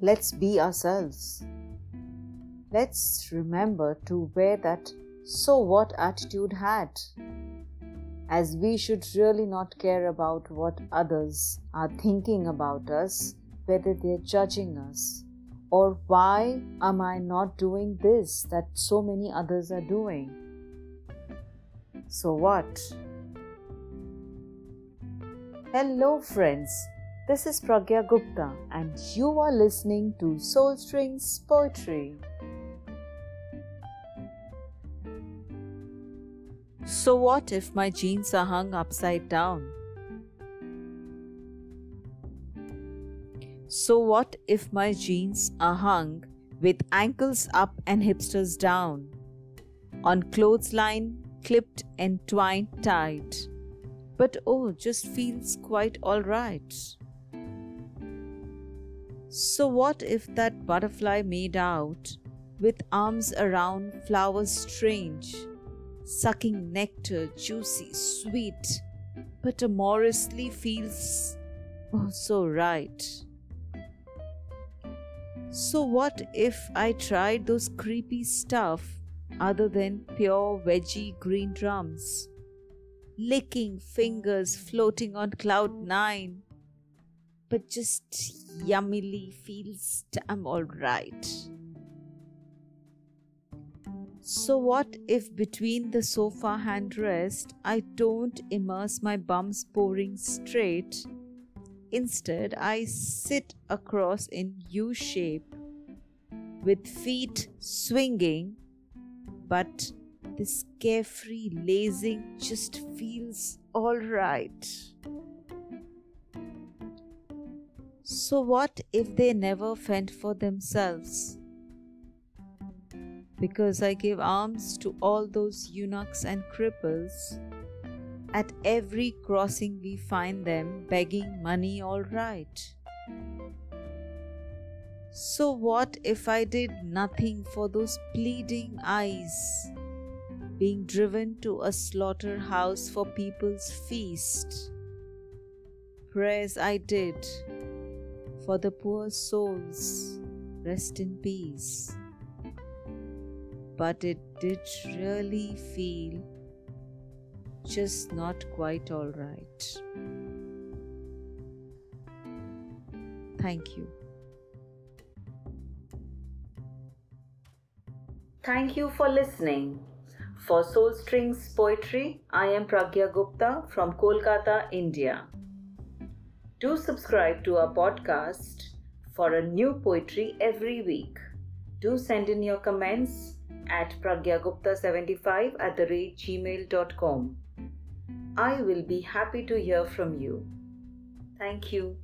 let's be ourselves. Let's remember to wear that so what attitude hat, as we should really not care about what others are thinking about us, whether they're judging us, or why am I not doing this that so many others are doing. So what? Hello, friends. This is Pragya Gupta, and you are listening to Soul Strings Poetry. So, what if my jeans are hung upside down? So, what if my jeans are hung with ankles up and hipsters down? On clothesline, clipped and twined tight. But oh, just feels quite alright. So, what if that butterfly made out with arms around flowers strange, sucking nectar, juicy, sweet, but amorously feels oh so right? So, what if I tried those creepy stuff other than pure veggie green drums? Licking fingers floating on cloud nine but just yummily feels damn alright. So, what if between the sofa handrest I don't immerse my bums boring straight? Instead, I sit across in U shape with feet swinging, but this carefree lazing just feels alright. So, what if they never fend for themselves? Because I give alms to all those eunuchs and cripples. At every crossing, we find them begging money, all right. So, what if I did nothing for those pleading eyes, being driven to a slaughterhouse for people's feast? Prayers I did for the poor souls, rest in peace. But it did really feel just not quite alright. Thank you. Thank you for listening. For Soul Strings Poetry, I am Pragya Gupta from Kolkata, India. Do subscribe to our podcast for a new poetry every week. Do send in your comments at pragyagupta75 at the rate gmail.com. I will be happy to hear from you. Thank you.